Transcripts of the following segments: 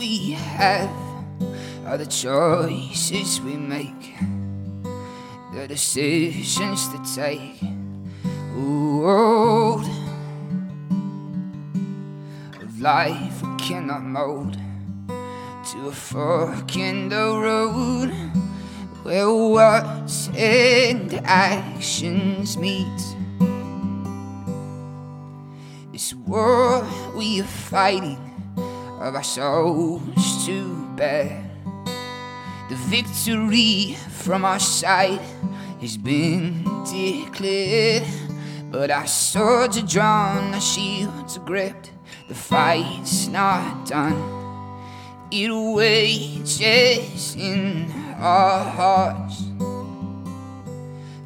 we have are the choices we make, the decisions to take. Ooh, of life we cannot mold to a fork in the road where words and actions meet. This war we are fighting of our souls to bear. The victory from our side has been declared. But our swords are drawn, our shields are gripped. The fight's not done. It wages in our hearts.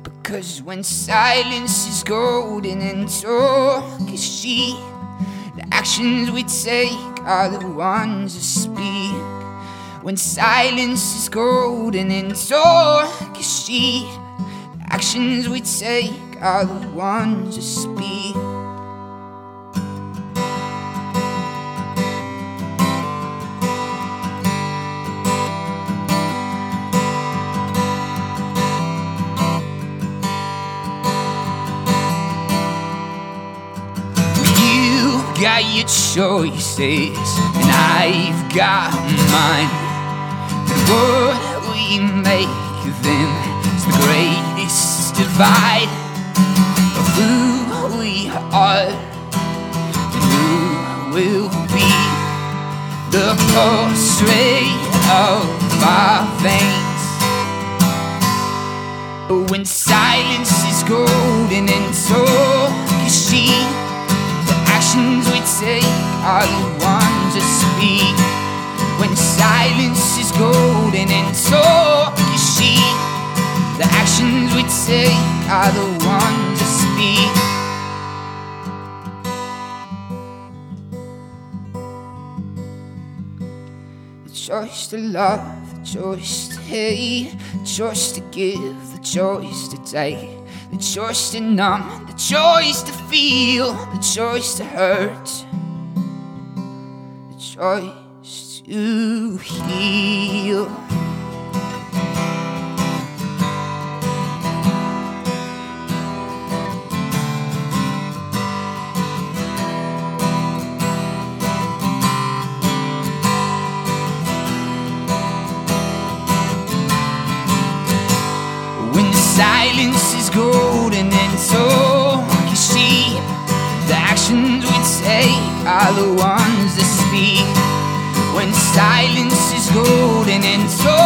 Because when silence is golden and talk is cheap, actions we take are the ones that speak. When silence is golden and talk is cheap, actions we take are the ones that speak. Got your choices, and I've got mine. But what we make of them is the greatest divide of who we are and who will be. The pulse of our veins. When silence is golden and talk are the ones that speak. When silence is golden and talk is cheap, the actions we take are the ones that speak. The choice to love, the choice to hate, the choice to give, the choice to take, the choice to numb, the choice to feel, the choice to hurt, choice to heal. so